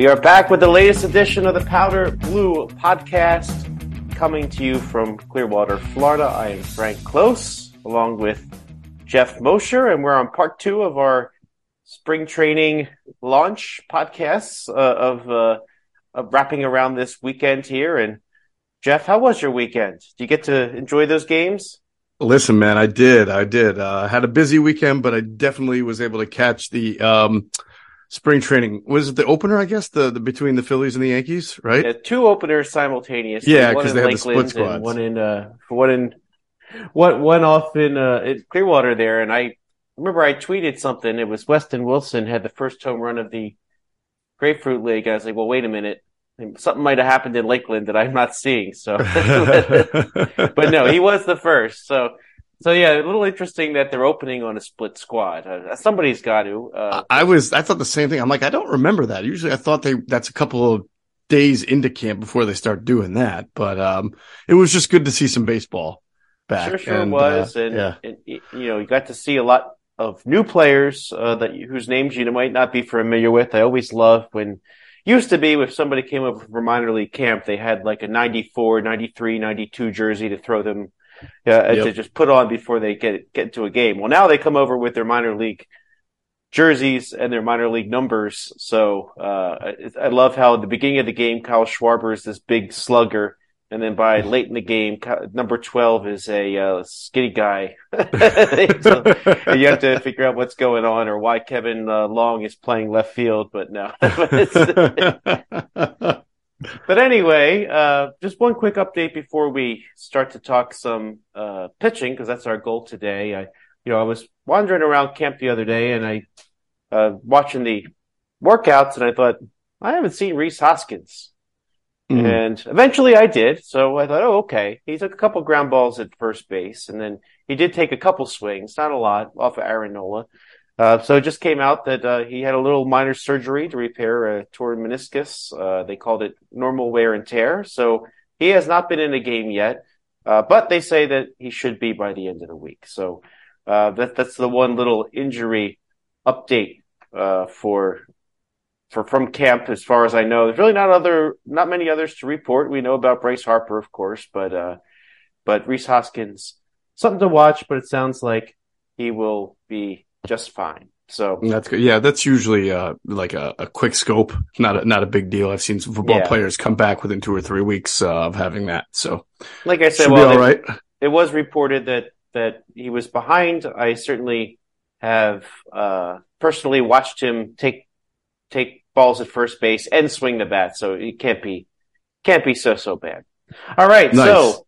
We are back with the latest edition of the Powder Blue podcast, coming to you from Clearwater, Florida. I am Frank Klose, along with Geoff Mosher, and we're on part two of our spring training launch podcasts uh, of, uh, of wrapping around this weekend here. And Geoff, how was your weekend? Did you get to enjoy those games? Listen, man, I did. I did. Uh, had a busy weekend, but I definitely was able to catch the um, spring training. Was it the opener? I guess the, the between the Phillies and the Yankees, right? Yeah, two openers simultaneously. Yeah, because they had the split squads. One in uh, one in what one off in uh, in Clearwater there, and I remember I tweeted something. It was Weston Wilson had the first home run of the Grapefruit League. I was like, well, wait a minute. Something might have happened in Lakeland that I'm not seeing. So, but no, he was the first. So, so yeah, a little interesting that they're opening on a split squad. Uh, somebody's got to. Uh, I was, I thought the same thing. I'm like, I don't remember that. Usually, I thought they that's a couple of days into camp before they start doing that. But um, it was just good to see some baseball back. Sure, sure and, was, uh, and, yeah. and, you know, you got to see a lot of new players uh, that whose names you might not be familiar with. I always love when used to be if somebody came over from minor league camp, they had like a 94, 93, 92 jersey to throw them uh, Yep. to just put on before they get get to a game. Well, now they come over with their minor league jerseys and their minor league numbers. So uh, I I love how at the beginning of the game, Kyle Schwarber is this big slugger. And then by late in the game, number 12 is a uh, skinny guy. So you have to figure out what's going on or why Kevin uh, Long is playing left field, but no. but anyway, uh, just one quick update before we start to talk some uh, pitching because that's our goal today. I, you know, I was wandering around camp the other day and I uh, watching the workouts and I thought I haven't seen Rhys Hoskins. Mhm. And eventually I did. So I thought, oh, okay. He took a couple ground balls at first base and then he did take a couple swings, not a lot, off of Aaron Nola. Uh, so it just came out that uh, he had a little minor surgery to repair a torn meniscus. Uh, they called it normal wear and tear. So he has not been in a game yet, uh, but they say that he should be by the end of the week. So uh, that that's the one little injury update uh, for for from camp, as far as I know. There's really not other not many others to report. We know about Bryce Harper, of course, but but Rhys Hoskins, something to watch. But it sounds like he will be just fine. So That's good. Yeah, that's usually uh like a, a quick scope, not a, not a big deal. I've seen some football Yeah. players come back within two or three weeks uh, of having that, so like I said, should well, be all it- right. it was reported that that he was behind. I certainly have uh, personally watched him take take balls at first base and swing the bat, so it can't be can't be so so bad. All right, Nice. so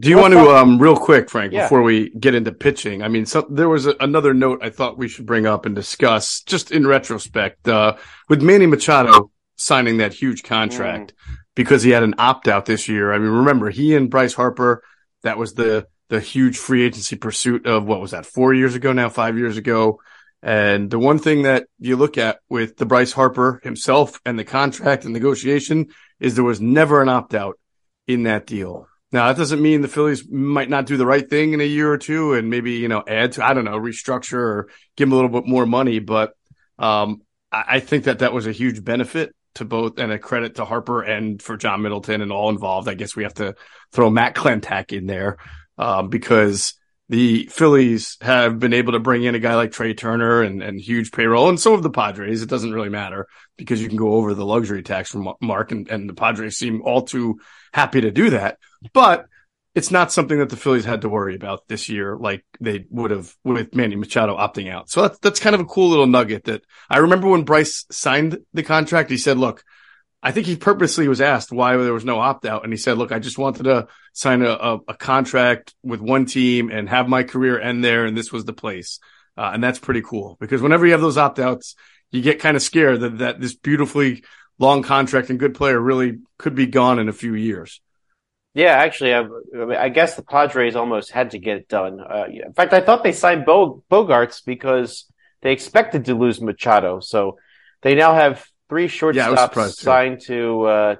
Do you let's want to um real quick, Frank, Yeah. before we get into pitching? I mean, so, there was a, another note I thought we should bring up and discuss, just in retrospect, uh, with Manny Machado signing that huge contract because he had an opt out this year. I mean, remember he and Bryce Harper, that was the the huge free agency pursuit of what was that four years ago now, five years ago. And the one thing that you look at with the Bryce Harper himself and the contract and negotiation is there was never an opt out in that deal. Now that doesn't mean the Phillies might not do the right thing in a year or two and maybe, you know, add to, I don't know, restructure or give him a little bit more money. But, um, I, think that that was a huge benefit to both and a credit to Harper and for John Middleton and all involved. I guess we have to throw Matt Klentak in there, um, because the Phillies have been able to bring in a guy like Trea Turner and, and huge payroll and so have the Padres. It doesn't really matter because you can go over the luxury tax from Mark and, and the Padres seem all too happy to do that. But it's not something that the Phillies had to worry about this year, like they would have with Manny Machado opting out. So that's, that's kind of a cool little nugget that I remember when Bryce signed the contract, he said, look, I think he purposely was asked why there was no opt out. And he said, look, I just wanted to sign a, a, a contract with one team and have my career end there. And this was the place. Uh, and that's pretty cool because whenever you have those opt outs, you get kind of scared that, that this beautifully long contract and good player really could be gone in a few years. Yeah, actually, I, I mean, I guess the Padres almost had to get it done. Uh, in fact, I thought they signed Bo- Bogaerts because they expected to lose Machado, so they now have three Yeah, shortstops too. signed to uh,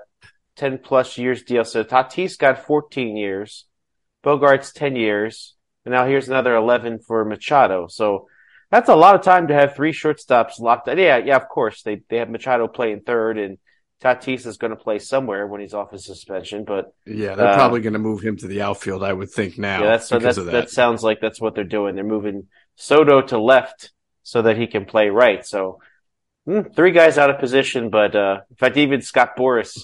ten plus years deal. So Tatis got fourteen years, Bogaerts ten years, and now here's another eleven for Machado. So that's a lot of time to have three shortstops locked. Yeah, yeah, of course they they have Machado playing third, and Tatis is going to play somewhere when he's off his suspension. But yeah, they're uh, probably going to move him to the outfield, I would think now. Yeah, that's, that's that. that sounds like that's what they're doing. They're moving Soto to left so that he can play right. So mm, three guys out of position, but uh, in fact, even Scott Boras,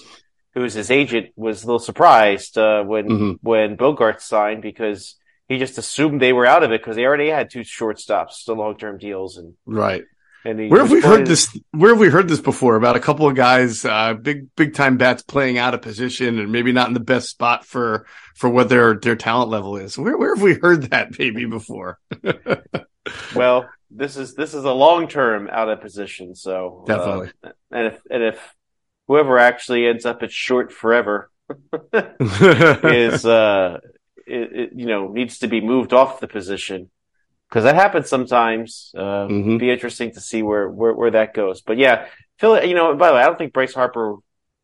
who was his agent, was a little surprised uh, when mm-hmm. when Bogaerts signed because he just assumed they were out of it because they already had two shortstops, the long term deals, and right. And where have we heard this? Where have we heard this before about a couple of guys, uh, big big time bats playing out of position and maybe not in the best spot for for what their their talent level is? Where where have we heard that maybe before? well, this is this is a long term out of position, so uh, definitely. Uh, and if and if whoever actually ends up at short forever is uh it, it, you know needs to be moved off the position because that happens sometimes. Uh, mm-hmm. Be interesting to see where, where where that goes. But yeah, Phil. You know, by the way, I don't think Bryce Harper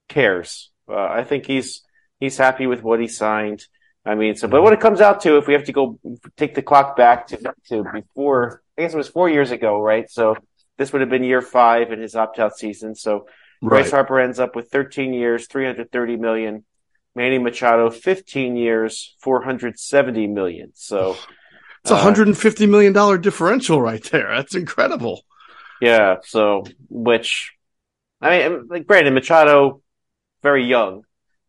cares. Uh, I think he's he's happy with what he signed. I mean, so but what it comes out to, if we have to go take the clock back to to before, I guess it was four years ago, right? So this would have been year five in his opt out season. So right. Bryce Harper ends up with 13 years, 330 million. Manny Machado, 15 years, 470 million. So it's a hundred and fifty million dollar differential right there. That's incredible. Yeah. So, which, I mean, like Brandon Machado, very young,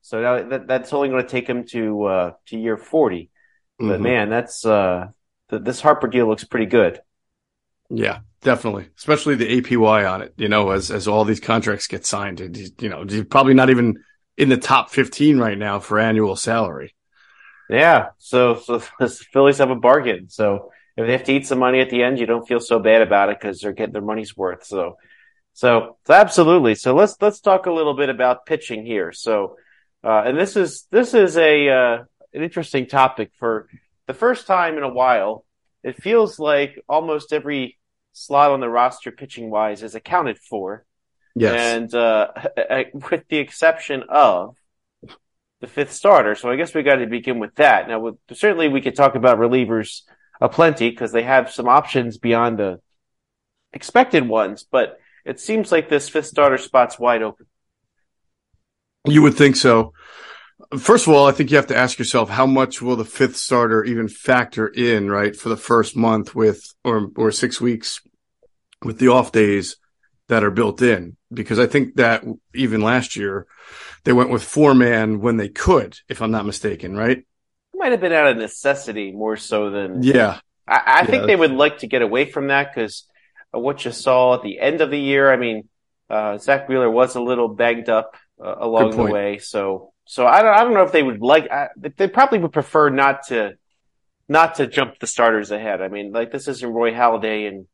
so that, that's only going to take him to uh, to year 40 But mm-hmm. man, that's uh, the, this Harper deal looks pretty good. Yeah, definitely, especially the APY on it. You know, as as all these contracts get signed, you know, he's probably not even in the top fifteen right now for annual salary. Yeah. So, so the Phillies have a bargain. So if they have to eat some money at the end, you don't feel so bad about it because they're getting their money's worth. So, so, so absolutely. So let's let's talk a little bit about pitching here. So, uh, and this is this is a uh, an interesting topic for the first time in a while. It feels like almost every slot on the roster, pitching wise, is accounted for. Yes. And uh, with the exception of the fifth starter. So I guess we got to begin with that. Now, with, certainly we could talk about relievers aplenty because they have some options beyond the expected ones, but it seems like this fifth starter spot's wide open. You would think so. First of all, I think you have to ask yourself how much will the fifth starter even factor in, right, for the first month with or or six weeks with the off days that are built in. Because I think that even last year, they went with four man when they could, if I'm not mistaken, right? It might have been out of necessity more so than yeah. I, I yeah. think they would like to get away from that because what you saw at the end of the year. I mean, uh, Zack Wheeler was a little banged up uh, along the way, so so I don't I don't know if they would like. I, they probably would prefer not to not to jump the starters ahead. I mean, like this isn't Roy Halladay in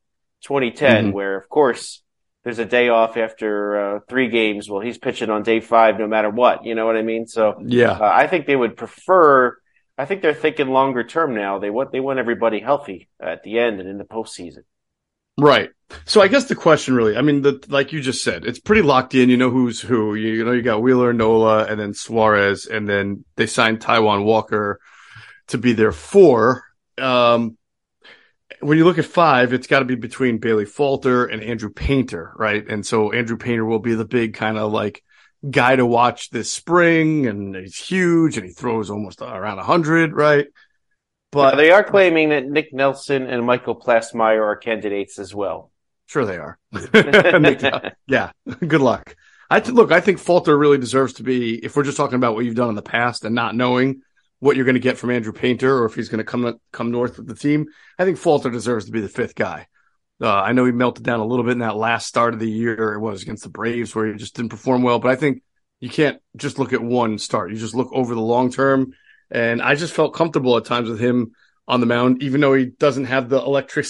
2010, mm-hmm. where of course there's a day off after uh, three games. Well, he's pitching on day five, no matter what. You know what I mean? So yeah, uh, I think they would prefer. I think they're thinking longer term now. They want they want everybody healthy at the end and in the postseason. Right. So I guess the question really, I mean, the, like you just said, it's pretty locked in. You know who's who. You, you know, you got Wheeler, Nola, and then Suarez, and then they signed Taijuan Walker to be their four. Um, when you look at five, it's got to be between Bailey Falter and Andrew Painter, right? And so Andrew Painter will be the big kind of like guy to watch this spring, and he's huge and he throws almost around hundred, right? But they are claiming that Nick Nelson and Michael Plassmeyer are candidates as well. Sure, they are. yeah, good luck. I th- look. I think Falter really deserves to be. If we're just talking about what you've done in the past and not knowing, what you're going to get from Andrew Painter or if he's going to come come north with the team. I think Falter deserves to be the fifth guy. Uh, I know he melted down a little bit in that last start of the year. It was against the Braves where he just didn't perform well, but I think you can't just look at one start. You just look over the long term. And I just felt comfortable at times with him on the mound, even though he doesn't have the electric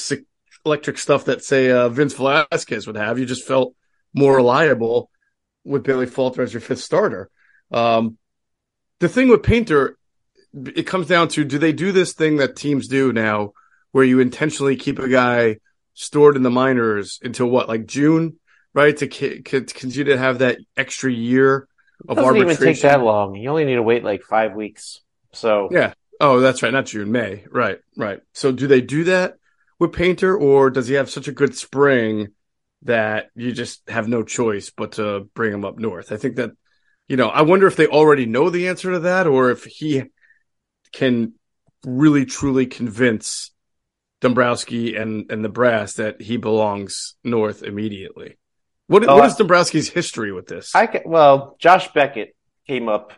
electric stuff that say uh, Vince Velasquez would have. You just felt more reliable with Bailey Falter as your fifth starter. Um, the thing with Painter it comes down to do they do this thing that teams do now where you intentionally keep a guy stored in the minors until what like June right? To c- continue to have that extra year of it doesn't arbitration. even take that long. You only need to wait like five weeks. So yeah. Oh that's right. Not June May. Right right. So do they do that with Painter, or does he have such a good spring that you just have no choice but to bring him up north? I think that, you know, I wonder if they already know the answer to that, or if he can really truly convince Dombrowski and and the brass that he belongs north immediately. What oh, what is Dombrowski's history with this? I can, well, Josh Beckett came up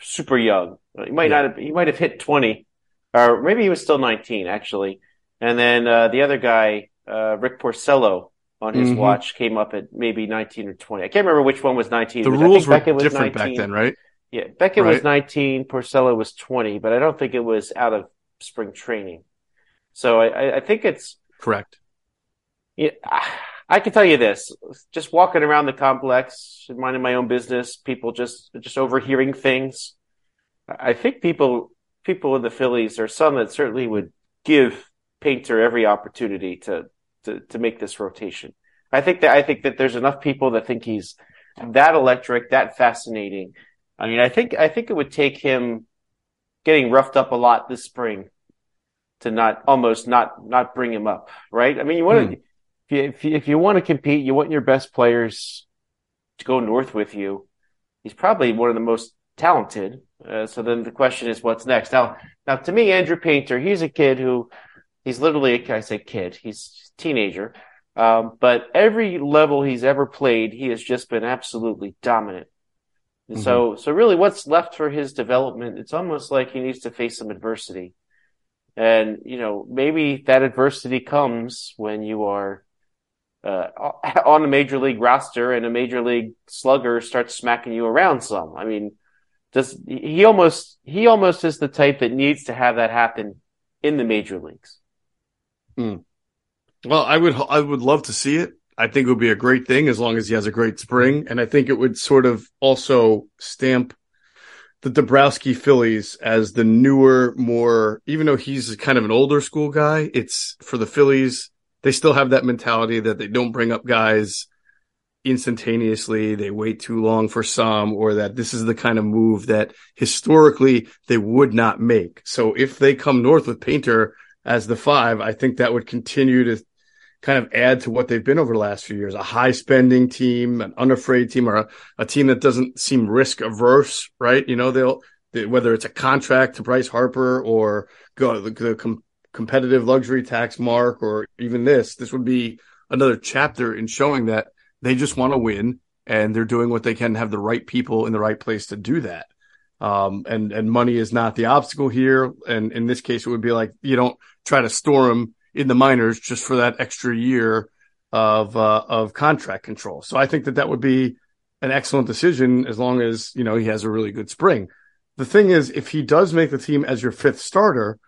super young. He might yeah. not have, he might have hit 20 or maybe he was still 19 actually. And then uh, the other guy, uh, Rick Porcello on his mm-hmm. watch came up at maybe 19 or 20. I can't remember which one was 19. The rules were different 19. back then, right? Yeah, Beckett right. was 19, Porcello was 20, but I don't think it was out of spring training. So I, I think it's correct. Yeah, I can tell you this: just walking around the complex, minding my own business, people just just overhearing things. I think people people in the Phillies are some that certainly would give Painter every opportunity to to to make this rotation. I think that I think that there's enough people that think he's that electric, that fascinating, I mean, I think I think it would take him getting roughed up a lot this spring to not almost not not bring him up, right? I mean, you want to hmm. if you, if you, if you want to compete, you want your best players to go north with you. He's probably one of the most talented. Uh, so then the question is, what's next? Now, now to me, Andrew Painter, he's a kid who he's literally I say kid, he's a teenager. Um, but every level he's ever played, he has just been absolutely dominant. Mm-hmm. So, so really what's left for his development, it's almost like he needs to face some adversity. And, you know, maybe that adversity comes when you are, uh, on a major league roster and a major league slugger starts smacking you around some. I mean, does he almost, he almost is the type that needs to have that happen in the major leagues. Mm. Well, I would, I would love to see it. I think it would be a great thing as long as he has a great spring. And I think it would sort of also stamp the Dombrowski Phillies as the newer, more, even though he's kind of an older school guy, it's for the Phillies. They still have that mentality that they don't bring up guys instantaneously. They wait too long for some, or that this is the kind of move that historically they would not make. So if they come north with Painter as the five, I think that would continue to kind of add to what they've been over the last few years a high spending team, an unafraid team, or a, a team that doesn't seem risk averse, right? You know, they'll, they, whether it's a contract to Bryce Harper or go the, the com- competitive luxury tax mark or even this, this would be another chapter in showing that they just want to win and they're doing what they can have the right people in the right place to do that. Um, and, and money is not the obstacle here. And in this case, it would be like, you don't try to store them in the minors just for that extra year of uh, of contract control. So I think that that would be an excellent decision as long as you know he has a really good spring. The thing is, if he does make the team as your fifth starter,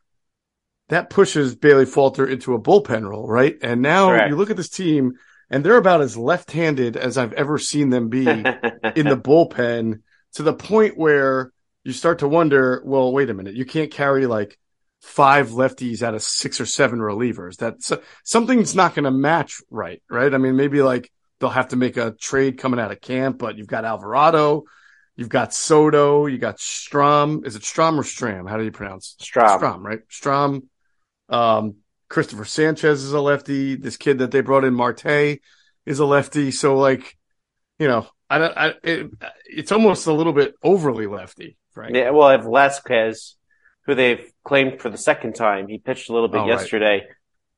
that pushes Bailey Falter into a bullpen role, right? And now Correct. you look at this team, and they're about as left-handed as I've ever seen them be in the bullpen, to the point where you start to wonder, well, wait a minute, you can't carry like five lefties out of six or seven relievers. That's something's not going to match right, right? I mean, maybe like they'll have to make a trade coming out of camp, but you've got Alvarado, you've got Soto, you got Strom. Is it Strom or Stram? How do you pronounce Strom? Strom, right? Strom. Um, Christopher Sanchez is a lefty. This kid that they brought in, Marte, is a lefty. So like, you know, I don't. I, it, it's almost a little bit overly lefty, right? Yeah. Well, if Velasquez who they've claimed for the second time. He pitched a little bit oh, yesterday. Right.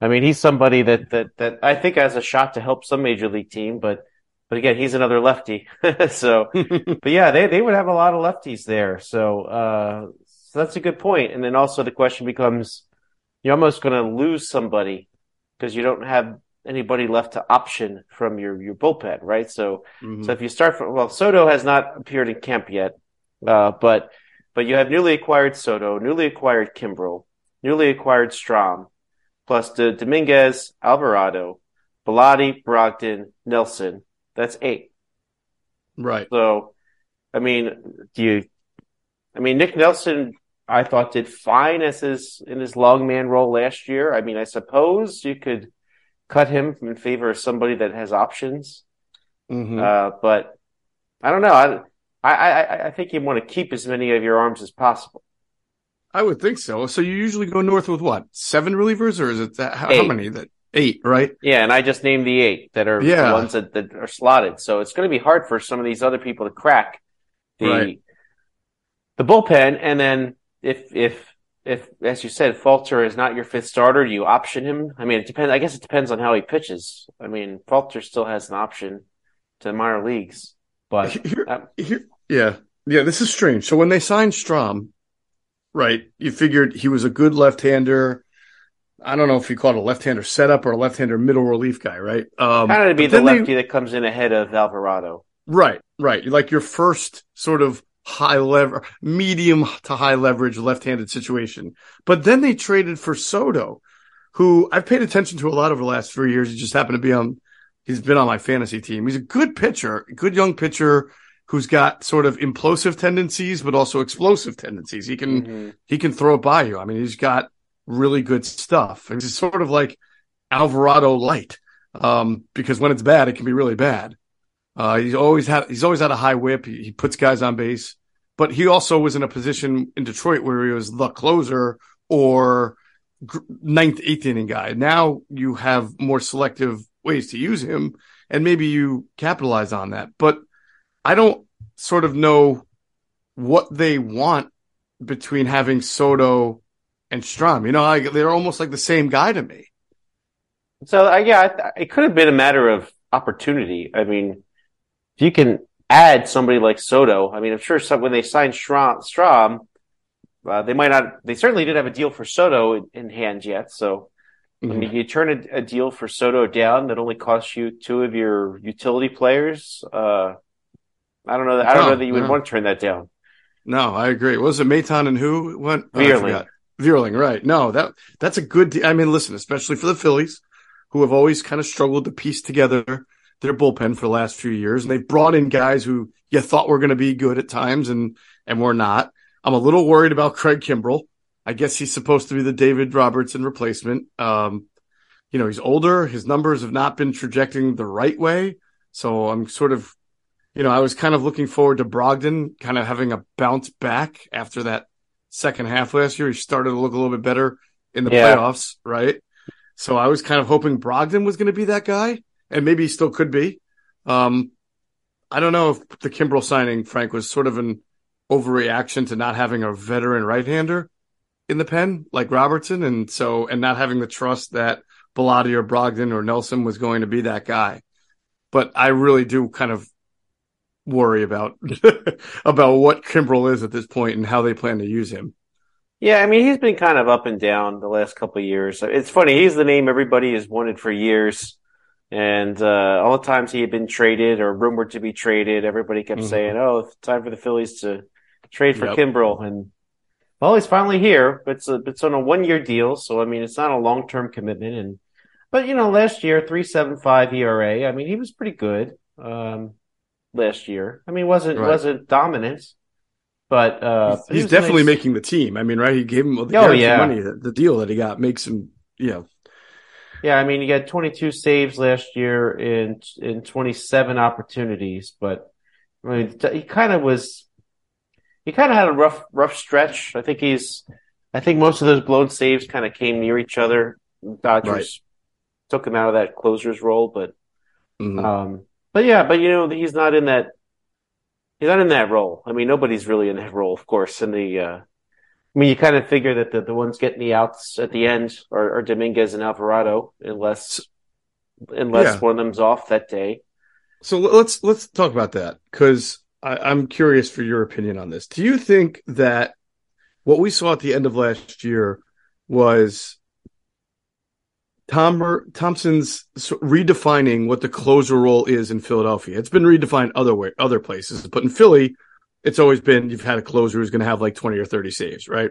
I mean, he's somebody that, that, that I think has a shot to help some major league team, but, but again, he's another lefty. so, but yeah, they, they would have a lot of lefties there. So, uh, so that's a good point. And then also the question becomes, you're almost going to lose somebody because you don't have anybody left to option from your, your bullpen, right? So, mm-hmm. so if you start from, well, Soto has not appeared in camp yet, uh, but, but you have newly acquired Soto, newly acquired Kimbrel, newly acquired Strahm, plus the Dominguez, Alvarado, Bellatti, Brogdon, Nelson. That's eight. Right. So, I mean, do you? I mean, Nick Nelson, I thought did fine as his in his long man role last year. I mean, I suppose you could cut him in favor of somebody that has options. Mm-hmm. Uh, but I don't know. I, I, I, I think you want to keep as many of your arms as possible. I would think so. So you usually go north with what? Seven relievers, or is it that? How, how many? That eight, right? Yeah, and I just named the eight that are Yeah. the ones that, that are slotted. So it's going to be hard for some of these other people to crack the Right. the bullpen. And then if if if as you said, Falter is not your fifth starter, do you option him? I mean, it depends. I guess it depends on how he pitches. I mean, Falter still has an option to the minor leagues, but Here- here- yeah, yeah. This is strange. So when they signed Strahm, right, you figured he was a good left-hander. I don't know if you call it a left-hander setup or a left-hander middle relief guy, right? Um, kind of to be the then they- lefty that comes in ahead of Alvarado. Right, right. Like your first sort of high lever, medium to high leverage left-handed situation. But then they traded for Soto, who I've paid attention to a lot over the last three years. He just happened to be on, he's been on my fantasy team. He's a good pitcher, good young pitcher who's got sort of implosive tendencies, but also explosive tendencies. He can, Mhm. he can throw it by you. I mean, he's got really good stuff. He's sort of like Alvarado light. Um, because when it's bad, it can be really bad. Uh, he's always had, he's always had a high WHIP. He, he puts guys on base, but he also was in a position in Detroit where he was the closer or ninth, eighth inning guy. Now you have more selective ways to use him and maybe you capitalize on that, but I don't sort of know what they want between having Soto and Strahm. You know, I, they're almost like the same guy to me. So uh, yeah, I th- it could have been a matter of opportunity. I mean, if you can add somebody like Soto, I mean, I'm sure some, when they signed Strahm, Strahm uh, they might not. They certainly didn't have a deal for Soto in, in hand yet. So I Mm-hmm. mean, you turn a, a deal for Soto down that only costs you two of your utility players. Uh, I don't know. That, I don't No, know that you would no. want to turn that down. No, I agree. What was it Maton and who went? Oh, Vierling. Vierling, right? No, that that's a good. De- I mean, listen, especially for the Phillies, who have always kind of struggled to piece together their bullpen for the last few years, and they've brought in guys who you thought were going to be good at times, and and were not. I'm a little worried about Craig Kimbrel. I guess he's supposed to be the David Robertson replacement. Um, you know, he's older. His numbers have not been trajecting the right way. So I'm sort of, you know, I was kind of looking forward to Brogdon kind of having a bounce back after that second half last year. He started to look a little bit better in the Yeah. playoffs, right? So I was kind of hoping Brogdon was going to be that guy, and maybe he still could be. Um, I don't know if the Kimbrel signing, Frank, was sort of an overreaction to not having a veteran right-hander in the pen like Robertson, and so and not having the trust that Bellatti or Brogdon or Nelson was going to be that guy. But I really do kind of worry about about what Kimbrel is at this point and how they plan to use him. Yeah, I mean, he's been kind of up and down the last couple of years. It's funny. He's the name everybody has wanted for years. And, uh, all the times he had been traded or rumored to be traded, everybody kept Mhm. saying, Oh, it's time for the Phillies to trade for Yep. Kimbrel. And, well, he's finally here. But it's a, it's on a one year deal. So, I mean, it's not a long term commitment. And, but, you know, last year, 375 ERA. I mean, he was pretty good, um, last year. I mean, wasn't, Right. wasn't dominant, but, uh, he's he he's definitely nice. making the team. I mean, right? He gave him the Oh, yeah. money. The, deal that he got makes him, yeah, Yeah, I mean, he got 22 saves last year in in 27 opportunities, but I mean, he kind of was. He kind of had a rough rough stretch. I think he's. I think most of those blown saves kind of came near each other. Dodgers Right. took him out of that closer's role, but Mhm. um, but yeah, but you know, he's not in that. He's not in that role. I mean, nobody's really in that role, of course. In the, uh, I mean, you kind of figure that the, the ones getting the outs at the end are, are Dominguez and Alvarado, unless unless Yeah. one of them's off that day. So let's let's talk about that because I'm curious for your opinion on this. Do you think that what we saw at the end of last year was Tom Thompson's redefining what the closer role is in Philadelphia? It's been redefined other way, other places, but in Philly, it's always been you've had a closer who's going to have like 20 or 30 saves, right?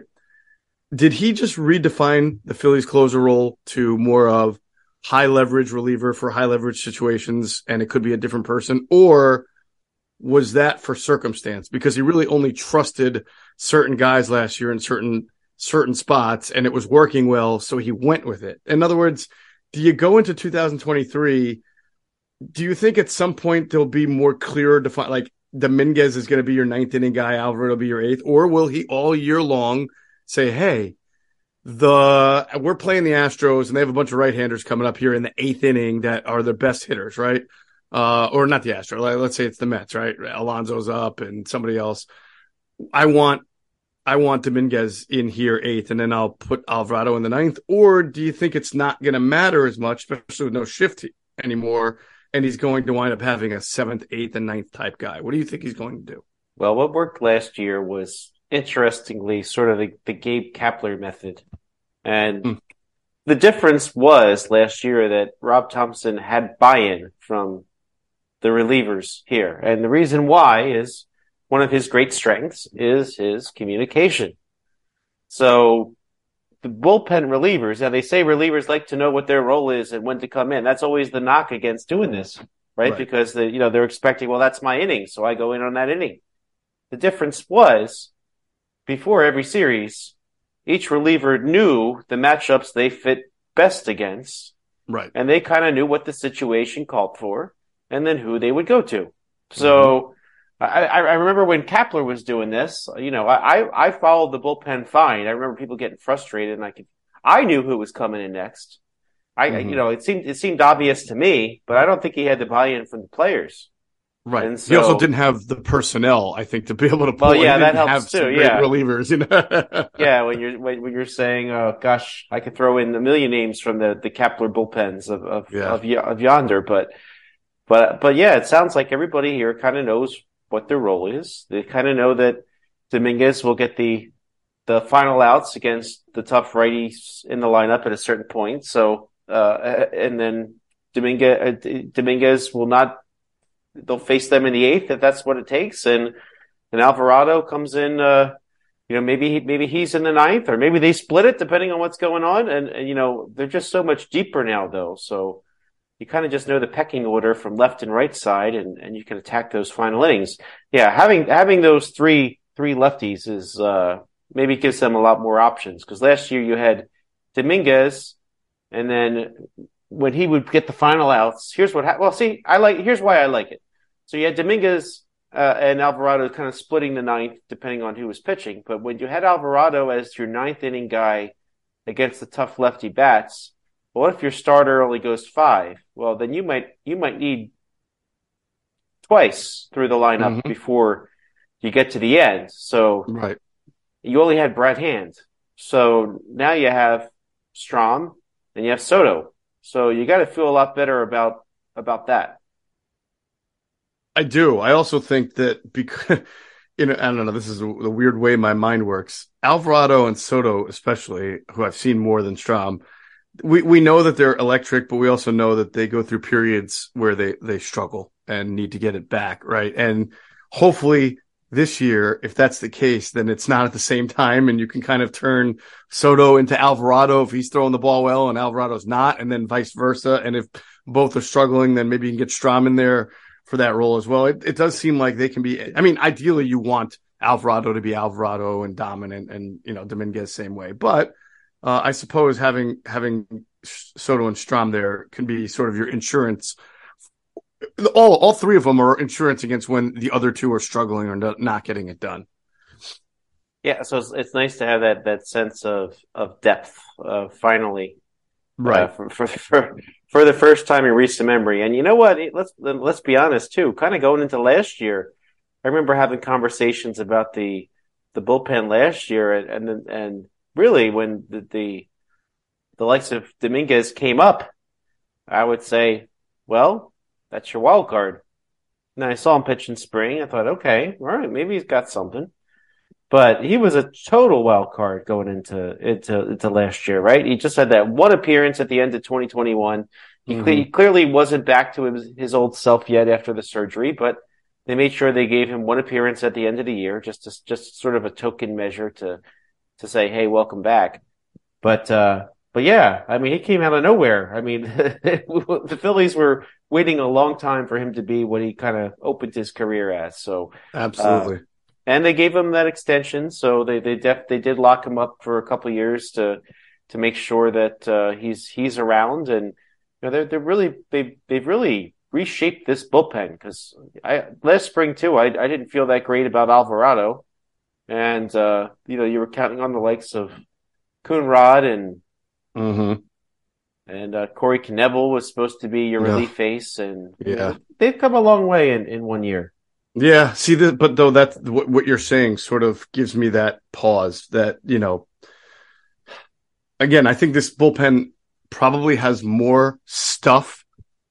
Did he just redefine the Phillies closer role to more of high leverage reliever for high leverage situations and it could be a different person or was that for circumstance because he really only trusted certain guys last year in certain certain spots and it was working well so he went with it in other words do you go into 2023 do you think at some point there'll be more clearer defined like Dominguez is going to be your ninth inning guy Alvarado will be your eighth or will he all year long say, hey, the we're playing the Astros and they have a bunch of right-handers coming up here in the eighth inning that are the best hitters, right? Uh, or not the Astros. Let's say it's the Mets, right? Alonso's up and somebody else. I want I want Dominguez in here eighth, and then I'll put Alvarado in the ninth. Or do you think it's not going to matter as much, especially with no shift anymore, and he's going to wind up having a seventh, eighth, and ninth type guy? What do you think he's going to do? Well, what worked last year was interestingly sort of the, the Gabe Kapler method. And mm. the difference was last year that Rob Thomson had buy in from the relievers here. And the reason why is one of his great strengths is his communication. So the bullpen relievers, now they say relievers like to know what their role is and when to come in. That's always the knock against doing this, right? right. Because the, you know, they're expecting, well, that's my inning. So I go in on that inning. The difference was before every series, each reliever knew the matchups they fit best against. Right. And they kind of knew what the situation called for and then who they would go to. So, mm-hmm I, I remember when Kapler was doing this, you know, I, I followed the bullpen fine. I remember people getting frustrated and I could, I knew who was coming in next. I, mm-hmm. you know, it seemed, it seemed obvious to me, but I don't think he had the buy-in from the players. Right. So, he also didn't have the personnel, I think, to be able to pull. Well, yeah, that helps too. Yeah, relievers. You know. yeah, when you're when you're saying, "Oh gosh, I could throw in a million names from the the Kapler bullpens of of yeah. of, of yonder," but but but yeah, it sounds like everybody here kind of knows what their role is. They kind of know that Dominguez will get the the final outs against the tough righties in the lineup at a certain point. So, uh, and then Dominguez, uh, Dominguez will not, they'll face them in the eighth if that's what it takes. And, and Alvarado comes in, uh, you know, maybe, maybe he's in the ninth or maybe they split it depending on what's going on. And, and you know, they're just so much deeper now though. So, you kind of just know the pecking order from left and right side, and, and you can attack those final innings. Yeah, having having those three three lefties is uh, maybe gives them a lot more options because last year you had Dominguez, and then when he would get the final outs, here's what. Ha- well, see, I like here's why I like it. So you had Dominguez uh, and Alvarado kind of splitting the ninth depending on who was pitching, but when you had Alvarado as your ninth inning guy against the tough lefty bats what if your starter only goes five? Well, then you might you might need twice through the lineup mm-hmm. before you get to the end. So right. you only had Brad Hand. So now you have Strahm and you have Soto. So you got to feel a lot better about about that. I do. I also think that because you know, I don't know. This is the weird way my mind works. Alvarado and Soto, especially, who I've seen more than Strahm, we we know that they're electric, but we also know that they go through periods where they they struggle and need to get it back, right? And hopefully this year, if that's the case, then it's not at the same time, and you can kind of turn Soto into Alvarado if he's throwing the ball well and Alvarado's not, and then vice versa. And if both are struggling, then maybe you can get Strahm in there for that role as well. It, it does seem like they can be. I mean, ideally, you want Alvarado to be Alvarado and dominant, and you know Dominguez same way, but uh, I suppose having having Soto and Strahm there can be sort of your insurance. All all three of them are insurance against when the other two are struggling or not getting it done. Yeah, so it's, it's nice to have that that sense of of depth. Uh, finally, right uh, for, for, for for the first time in recent memory. And you know what? Let's let's be honest too. Kind of going into last year, I remember having conversations about the the bullpen last year, and and and really when the, the, the likes of Dominguez came up, I would say, well, that's your wild card. And I saw him pitch in spring. I thought, okay, all right, maybe he's got something. But he was a total wild card going into into into last year, right? He just had that one appearance at the end of 2021. He, mm-hmm. he clearly wasn't back to his, his old self yet after the surgery, but they made sure they gave him one appearance at the end of the year, just to, just sort of a token measure to to say, "Hey, welcome back." But uh, but yeah, I mean, he came out of nowhere. I mean, the Phillies were waiting a long time for him to be what he kind of opened his career as. So absolutely. Uh, and they gave him that extension, so they they def- they did lock him up for a couple years to to make sure that uh, he's he's around, and you know they're they're really they they've really reshaped this bullpen because I last spring too I I didn't feel that great about Alvarado, and uh, you know you were counting on the likes of Coonrod and Mm-hmm. and uh, Corey Knebel was supposed to be your Yeah. relief face, and you Yeah. know, they've come a long way in, in one year. Yeah, see the but though that's what, what you're saying sort of gives me that pause that, you know, again, I think this bullpen probably has more stuff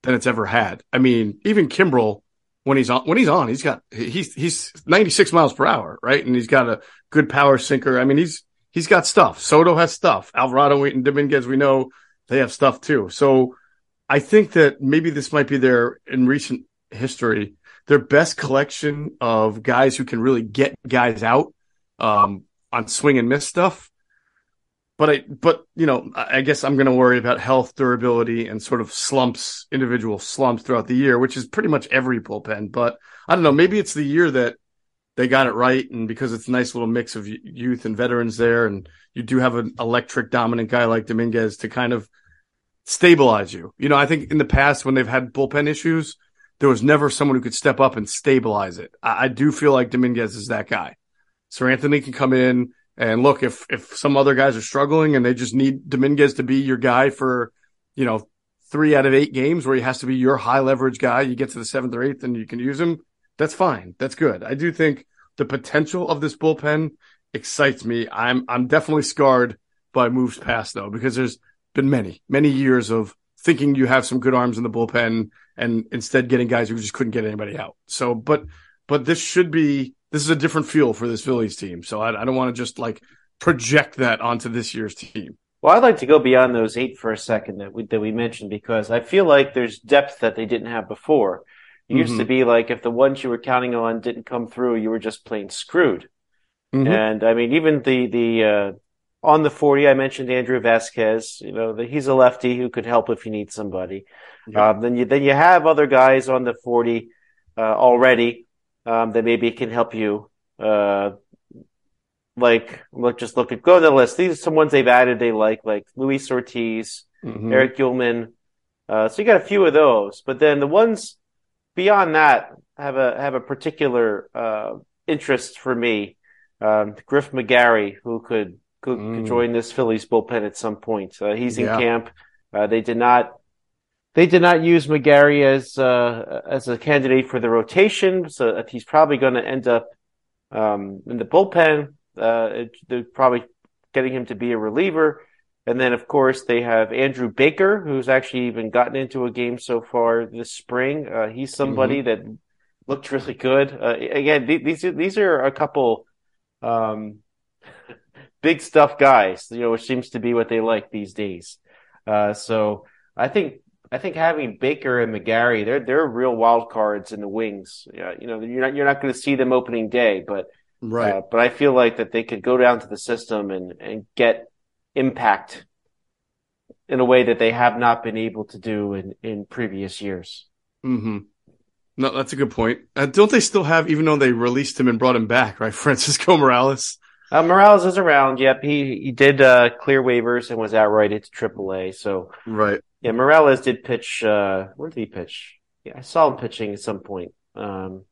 than it's ever had. I mean, even Kimbrel when he's on when he's on, he's got he's he's 96 miles per hour, right? And he's got a good power sinker. I mean, he's he's got stuff. Soto has stuff. Alvarado and Dominguez, we know they have stuff too. So I think that maybe this might be their in recent history their best collection of guys who can really get guys out um, on swing and miss stuff. But I, but you know, I guess I'm going to worry about health, durability, and sort of slumps, individual slumps throughout the year, which is pretty much every bullpen. But I don't know, maybe it's the year that they got it right, and because it's a nice little mix of youth and veterans there, and you do have an electric, dominant guy like Dominguez to kind of stabilize you. You know, I think in the past when they've had bullpen issues, there was never someone who could step up and stabilize it. I, I do feel like Dominguez is that guy. Seranthony can come in and look if if some other guys are struggling and they just need Dominguez to be your guy for, you know, three out of eight games where he has to be your high leverage guy. You get to the seventh or eighth and you can use him. That's fine. That's good. I do think the potential of this bullpen excites me. I'm I'm definitely scarred by moves past though because there's been many many years of thinking you have some good arms in the bullpen and instead getting guys who just couldn't get anybody out. So, but but this should be this is a different feel for this Phillies team. So I, I don't want to just like project that onto this year's team. Well, I'd like to go beyond those eight for a second that we that we mentioned because I feel like there's depth that they didn't have before. It used Mhm. to be like if the ones you were counting on didn't come through, you were just plain screwed. Mhm. And I mean, even the the uh, on the forty, I mentioned Andrew Vasquez. You know, that he's a lefty who could help if you need somebody. Um, then you then you have other guys on the forty uh, already um, that maybe can help you. Uh, like look, just look at go to the list. These are some ones they've added they like, like Luis Ortiz, Mhm. Eric Gilman. Uh, so you got a few of those, but then the ones beyond that have a have a particular uh, interest for me. Um, Griff McGarry, who could could, could Mm. join this Phillies bullpen at some point. Uh, he's in Yeah. camp. Uh, they did not they did not use McGarry as uh, as a candidate for the rotation, so he's probably going to end up um, in the bullpen. Uh, they're probably getting him to be a reliever. And then, of course, they have Andrew Baker, who's actually even gotten into a game so far this spring. Uh, he's somebody that looked really good. Uh, again, th- these are, these are a couple um, big stuff guys, you know, which seems to be what they like these days. Uh, so I think I think having Baker and McGarry, they're they're real wild cards in the wings. Yeah, you know, you're not you're not going to see them opening day, but Right. uh, but I feel like that they could go down to the system and, and get impact in a way that they have not been able to do in, in previous years. hmm No, that's a good point. Uh, don't they still have, even though they released him and brought him back, right? Francisco Morales. Uh, Morales is around. Yep, he he did uh, clear waivers and was outrighted to AAA. So Right. Yeah, Morales did pitch. Uh, where did he pitch? Yeah, I saw him pitching at some point. Um,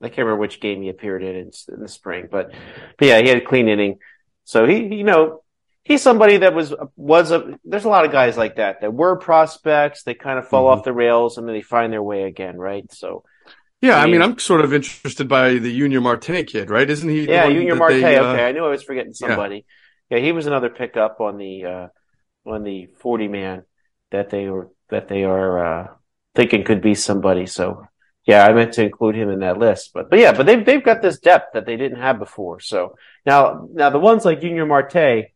I can't remember which game he appeared in in, in the spring, but but yeah, he had a clean inning. So he, you know, he's somebody that was was a. There's a lot of guys like that that were prospects. They kind of fall Mhm. off the rails and then they find their way again, right? So Yeah. I I mean, mean- I'm sort of interested by the Junior Marte kid, right? Isn't he? yeah, Junior Marte. they, uh, okay, I knew I was forgetting somebody. Yeah. he was another pickup on the uh, on the 40 man that they were that they are uh, thinking could be somebody. So yeah, I meant to include him in that list. But but yeah, but they've they've got this depth that they didn't have before. So now now the ones like Junior Marte,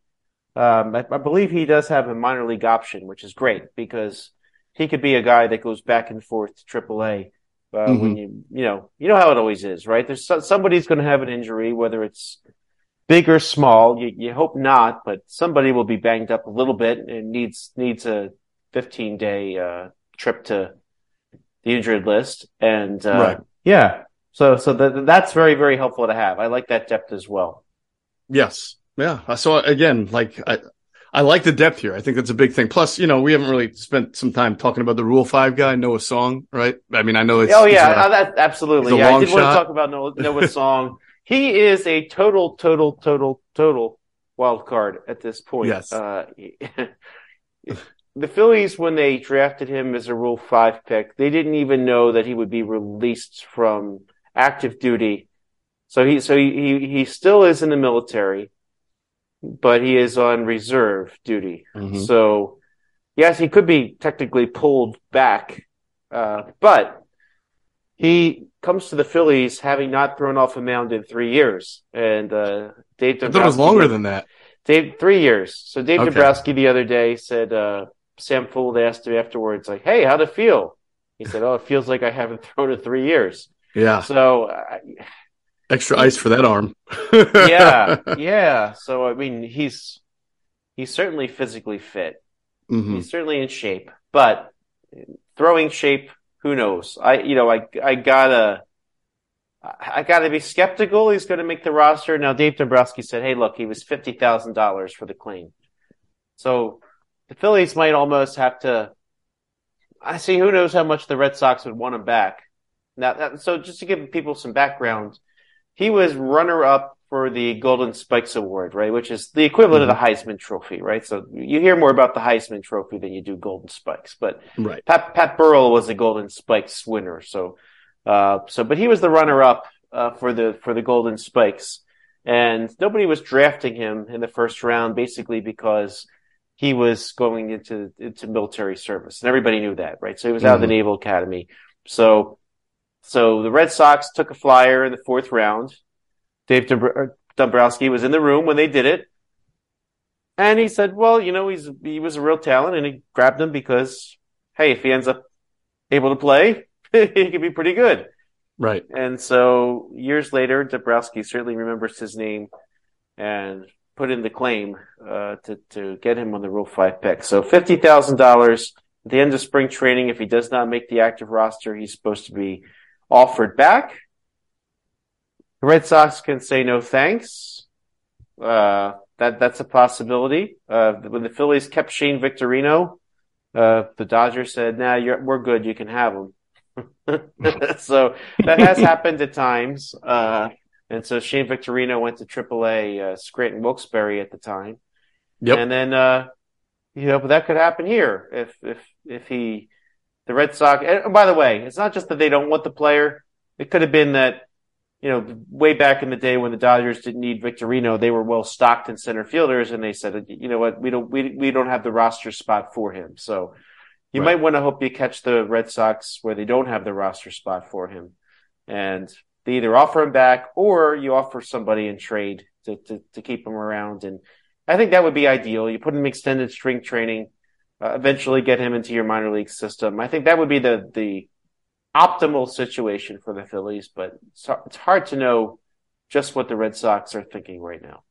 um, I, I believe he does have a minor league option, which is great because he could be a guy that goes back and forth to AAA. Uh, when you you know you know how it always is, right? There's so, somebody's going to have an injury, whether it's big or small. You you hope not, but somebody will be banged up a little bit and needs needs a 15 day uh, trip to the injured list. And uh, Right. yeah, so so that that's very very helpful to have. I like that depth as well. Yes. Yeah. So again, like I, I like the depth here. I think that's a big thing. Plus, you know, we haven't really spent some time talking about the Rule Five guy, Noah Song, right? I mean, I know it's oh it's yeah, a- uh, that absolutely. it's Yeah, I did want to talk about Noah, Noah's song. he is a total, total, total, total wild card at this point. Yes. Uh, the Phillies, when they drafted him as a Rule Five pick, they didn't even know that he would be released from active duty. So he, so he, he, he still is in the military, but he is on reserve duty. Mhm. So yes, he could be technically pulled back, uh, but he comes to the Phillies having not thrown off a mound in three years. And uh, Dave I thought it was longer than that. Dave, three years. So Dave Okay. Dombrowski the other day said, uh, Sam Fuld asked him afterwards, like, "Hey, how'd it feel?" He said, "Oh, it feels like I haven't thrown in three years." Yeah. So, Extra ice for that arm. yeah, yeah. So I mean, he's he's certainly physically fit. Mhm. He's certainly in shape, but throwing shape, who knows? I, you know, I, I gotta, I gotta be skeptical. He's going to make the roster. Now, Dave Dombrowski said, "Hey, look, he was fifty thousand dollars for the claim." So the Phillies might almost have to. I see. Who knows how much the Red Sox would want him back? Now, that, so just to give people some background, he was runner-up for the Golden Spikes Award, right? Which is the equivalent of the Heisman Trophy, right? So you hear more about the Heisman Trophy than you do Golden Spikes, but Right. Pat Pat Burrell was a Golden Spikes winner, so uh, so but he was the runner-up uh, for the for the Golden Spikes, and nobody was drafting him in the first round, basically because he was going into into military service, and everybody knew that, right? So he was out of the Mhm. Naval Academy, so so the Red Sox took a flyer in the fourth round. Dave Dombr- Dombrowski was in the room when they did it. And he said, well, you know, he's, he was a real talent and he grabbed him because, hey, if he ends up able to play, he could be pretty good. Right. And so years later, Dombrowski certainly remembers his name and put in the claim, uh, to, to get him on the Rule 5 pick. So $50,000 at the end of spring training. If he does not make the active roster, he's supposed to be offered back. The Red Sox can say no thanks. Uh, that, that's a possibility. Uh, when the Phillies kept Shane Victorino, uh, the Dodgers said, nah, we're good. You can have him. so that has happened at times. And so Shane Victorino went to AAA, uh, Scranton Wilkes-Barre at the time. Yep. And then, uh, you know, but that could happen here if, if, if he, the Red Sox, and by the way, it's not just that they don't want the player. It could have been that, you know, way back in the day when the Dodgers didn't need Victorino, they were well stocked in center fielders and they said, you know what, we don't, we, we don't have the roster spot for him. So you Right. might want to hope you catch the Red Sox where they don't have the roster spot for him. And they either offer him back or you offer somebody in trade to, to, to keep him around. And I think that would be ideal. You put him extended strength training, uh, eventually get him into your minor league system. I think that would be the, the optimal situation for the Phillies, but it's, it's hard to know just what the Red Sox are thinking right now.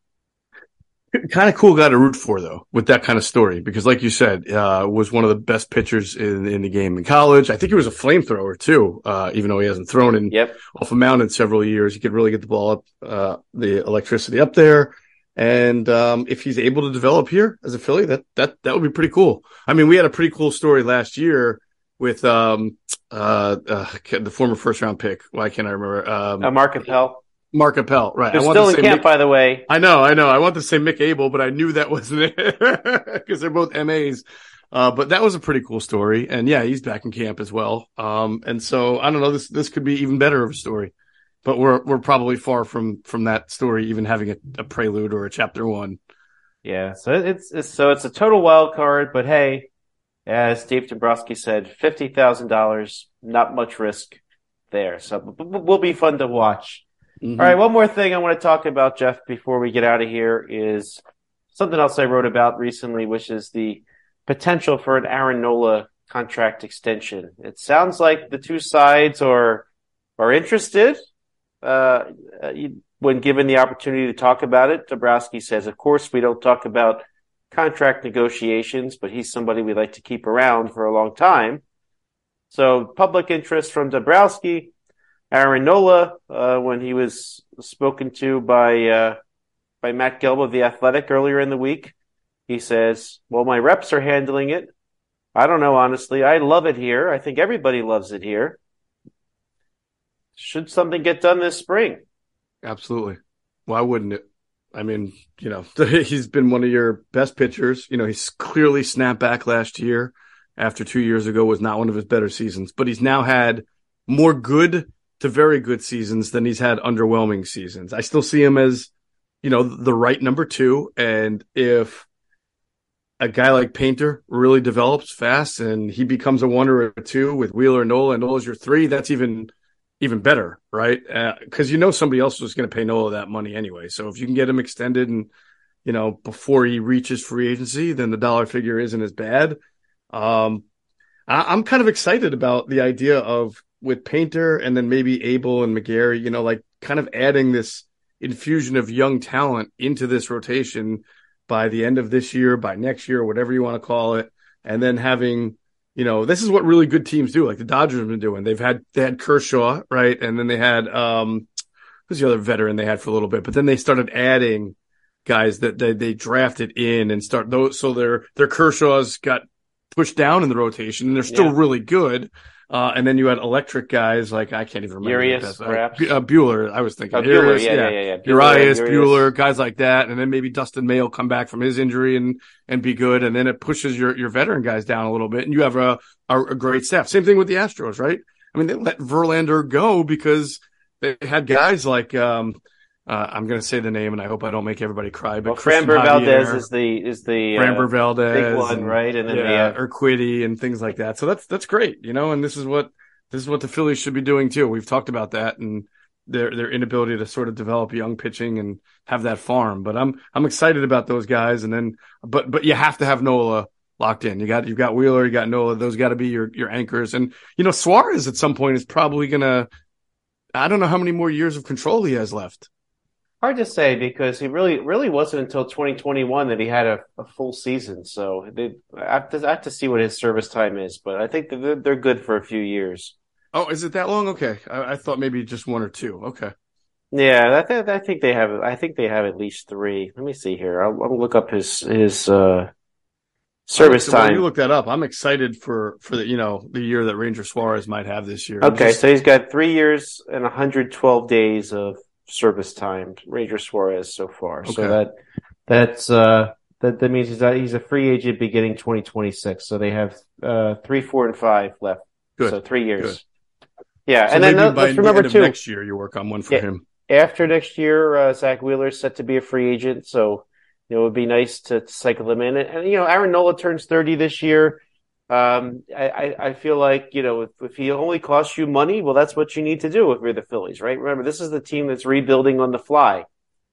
Kind of cool guy to root for though with that kind of story because like you said uh was one of the best pitchers in in the game in college. I think he was a flamethrower too uh even though he hasn't thrown in Yep. off a mound in several years. He could really get the ball up uh the electricity up there. And um if he's able to develop here as a philly that that that would be pretty cool. I mean we had a pretty cool story last year with um uh, uh the former first round pick. Why can't i remember? Um Uh, Mark Appel. Mark appel right They're I want still to in camp, Mick- by the way. I know, I know. I want to say Mick Abel, but I knew that wasn't it because they're both MAs. Uh, but that was a pretty cool story. And yeah, he's back in camp as well. Um, and so I don't know, this, this could be even better of a story, but we're, we're probably far from, from that story, even having a, a prelude or a chapter one. Yeah, so it's, it's so it's a total wild card, but hey, as Dave Dombrowski said, fifty thousand dollars, not much risk there. So will be fun to watch. Mhm. All right, one more thing I want to talk about, Geoff, before we get out of here is something else I wrote about recently, which is the potential for an Aaron Nola contract extension. It sounds like the two sides are are interested. Uh, uh, when given the opportunity to talk about it, Dombrowski says, "Of course, we don't talk about contract negotiations, but he's somebody we like to keep around for a long time." So, public interest from Dombrowski. Aaron Nola, uh, when he was spoken to by uh, by Matt Gelb of the Athletic earlier in the week, he says, "Well, my reps are handling it. I don't know, honestly. I love it here. I think everybody loves it here. Should something get done this spring? Absolutely. Why wouldn't it? I mean, you know, he's been one of your best pitchers. You know, he's clearly snapped back last year after two years ago was not one of his better seasons, but he's now had more good to very good seasons than he's had underwhelming seasons. I still see him as, you know, the right number two. And if a guy like Painter really develops fast and he becomes a one or two with Wheeler and Nola and Nola's your three, that's even even better, right? Because uh, you know somebody else was going to pay Nola that money anyway. So if you can get him extended and you know before he reaches free agency, then the dollar figure isn't as bad. Um, I- am kind of excited about the idea of with Painter and then maybe Abel and McGarry, you know, like kind of adding this infusion of young talent into this rotation by the end of this year, by next year, whatever you want to call it, and then having you know, this is what really good teams do. Like the Dodgers have been doing. They've had they had Kershaw, right, and then they had um, who's the other veteran they had for a little bit, but then they started adding guys that they they drafted in and start those. So their their Kershaw's got pushed down in the rotation, and they're still yeah. really good. Uh, and then you had electric guys like I can't even remember. Urias, perhaps. Uh, Buehler, I was thinking. Oh, Buehler, Urias, yeah, yeah, yeah, yeah. Buehler, Urias, Buehler, guys like that, and then maybe Dustin May will come back from his injury and and be good, and then it pushes your your veteran guys down a little bit, and you have a a, a great staff. Same thing with the Astros, right? I mean, they let Verlander go because they had guys like um, uh, I'm going to say the name, and I hope I don't make everybody cry. But well, Framber Valdez is the is the Framber uh, Valdez big one, and, right? And then yeah, Urquidy and things like that. So that's that's great, you know. And this is what this is what the Phillies should be doing too. We've talked about that and their their inability to sort of develop young pitching and have that farm. But I'm I'm excited about those guys. And then, but but you have to have Nola locked in. You got you've got Wheeler, you got Nola. Those got to be your your anchors. And you know Suarez at some point is probably gonna. I don't know how many more years of control he has left. Hard to say because he really really wasn't until 2021 that he had a, a full season. So they, I, have to, I have to see what his service time is, but I think they're, they're good for a few years. Oh, is it that long? Okay, I, I thought maybe just one or two. Okay. Yeah, I, th- I think they have. I think they have at least three. Let me see here. I'll, I'll look up his his uh, service so time. you look that up. I'm excited for for the you know the year that Ranger Suarez might have this year. Okay, just... so he's got three years and 112 days of service time. Ranger Suarez so far. Okay. So that that's uh that that means he's a, he's a free agent beginning 2026. So they have uh three, four, and five left. Good. So three years. Good. Yeah, so and then uh, let's remember too. Next year, you work on one for yeah, him. After next year, uh, Zack Wheeler is set to be a free agent, so you know, it would be nice to, cycle him in. And, and, you know, Aaron Nola turns thirty this year. Um, I, I feel like you know, if, if he only costs you money, well, that's what you need to do if you're the Phillies, right? Remember, this is the team that's rebuilding on the fly,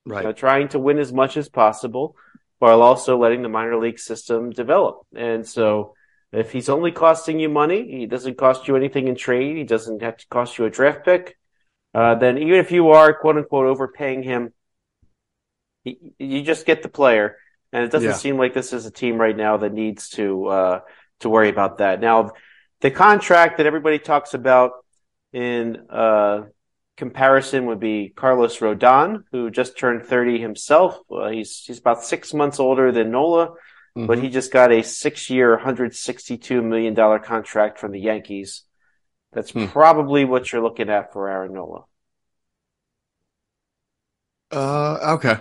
right? You know, trying to win as much as possible while also letting the minor league system develop. And so, if he's only costing you money, he doesn't cost you anything in trade. He doesn't have to cost you a draft pick. Uh, then even if you are quote unquote overpaying him, he, you just get the player. And it doesn't yeah. seem like this is a team right now that needs to uh, to worry about that. Now, the contract that everybody talks about in uh, comparison would be Carlos Rodon, who just turned 30 himself. Uh, he's he's about six months older than Nola mm-hmm. but he just got a six-year, $162 million contract from the Yankees. That's hmm. probably what you're looking at for Aaron Nola. Uh, okay.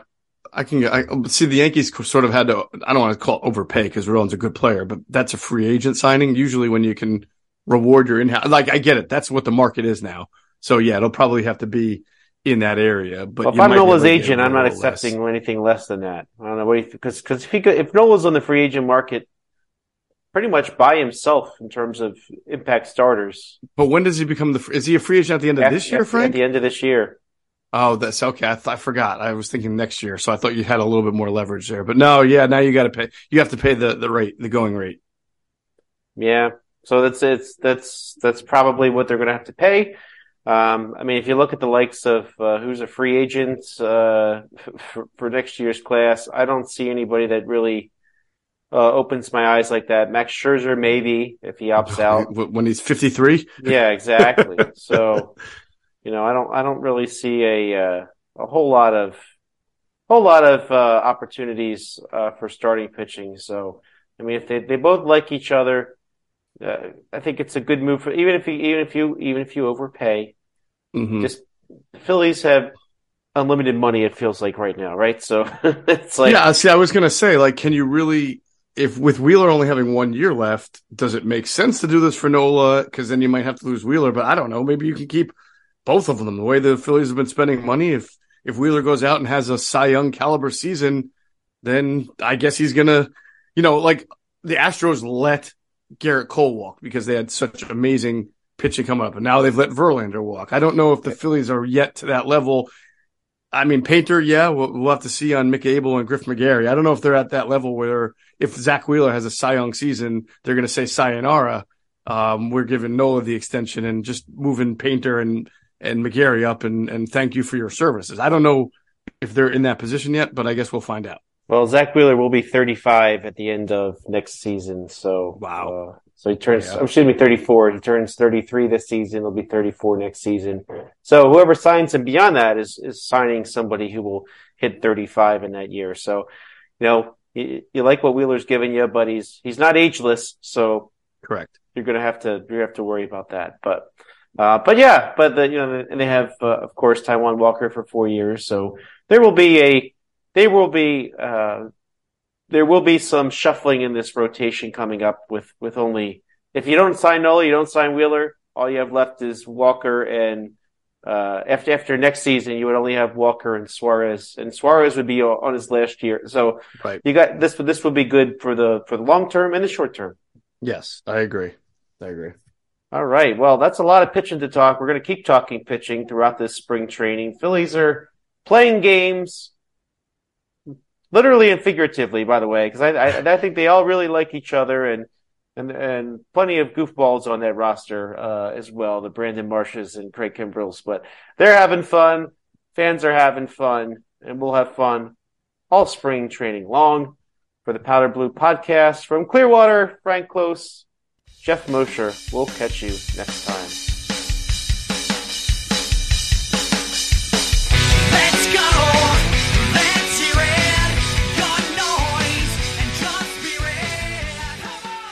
I can I see the Yankees sort of had to. I don't want to call it overpay because Rodon's a good player, but that's a free agent signing. Usually, when you can reward your in house, like I get it, that's what the market is now. So yeah, it'll probably have to be in that area. But well, if I'm Nola's agent, I'm not accepting less. anything less than that. I don't know what because because if he could, if Nola's on the free agent market, pretty much by himself in terms of impact starters. But when does he become the? Is he a free agent at the end of this year, Frank? At the end of this year. Oh, that's okay. I, th- I forgot. I was thinking next year, so I thought you had a little bit more leverage there. But no, yeah, now you got to pay. You have to pay the the rate, the going rate. Yeah. So that's it's that's that's probably what they're going to have to pay. Um, I mean, if you look at the likes of uh, who's a free agent uh, for, for, next year's class, I don't see anybody that really uh, opens my eyes like that. Max Scherzer, maybe if he opts out when he's fifty three. yeah, exactly. so, you know, I don't, I don't really see a uh, a whole lot of whole lot of uh, opportunities uh, for starting pitching. So, I mean, if they they both like each other. Uh, I think it's a good move for even if you even if you even if you overpay, Mm-hmm. Just the Phillies have unlimited money. It feels like right now, right? So it's like yeah. See, I was gonna say, like, can you really? If with Wheeler only having one year left, does it make sense to do this for Nola? Because then you might have to lose Wheeler. But I don't know. Maybe you can keep both of them. The way the Phillies have been spending money, if if Wheeler goes out and has a Cy Young caliber season, then I guess he's gonna, you know, like the Astros let Gerrit Cole walk because they had such amazing pitching coming up, and now they've let Verlander walk. I don't know if the Phillies are yet to that level. I mean, Painter, yeah, we'll, we'll have to see on Mick Abel and Griff McGarry. I don't know if they're at that level where if Zack Wheeler has a Cy Young season, they're going to say sayonara. Um, we're giving Nola the extension and just moving Painter and and McGarry up and and thank you for your services. I don't know if they're in that position yet, but I guess we'll find out. Well, Zack Wheeler will be 35 at the end of next season. So wow. Uh, so he turns, yeah. excuse me, 34. He turns 33 this season. He'll be 34 next season. So whoever signs him beyond that is, is signing somebody who will hit 35 in that year. So, you know, you, you like what Wheeler's giving you, but he's, he's not ageless. So correct. You're going to have to, you have to worry about that. But, uh, but yeah, but the, you know, and they have, uh, of course, Taijuan Walker for four years. So there will be a, they will be, uh, there will be some shuffling in this rotation coming up with, with only, if you don't sign Nola, you don't sign Wheeler, all you have left is Walker and, uh, after, after next season, you would only have Walker and Suarez, and Suarez would be on his last year. So right. you got this, this would be good for the, for the long term and the short term. Yes, I agree. I agree. All right. Well, that's a lot of pitching to talk. We're going to keep talking pitching throughout this spring training. Phillies are playing games literally and figuratively, by the way, because I, I, I think they all really like each other and and and plenty of goofballs on that roster uh, as well, the Brandon Marshes and Craig Kimbrels. But they're having fun, fans are having fun, and we'll have fun all spring training long. For the Powder Blue podcast from Clearwater, Frank Klose, Geoff Mosher. We'll catch you next time.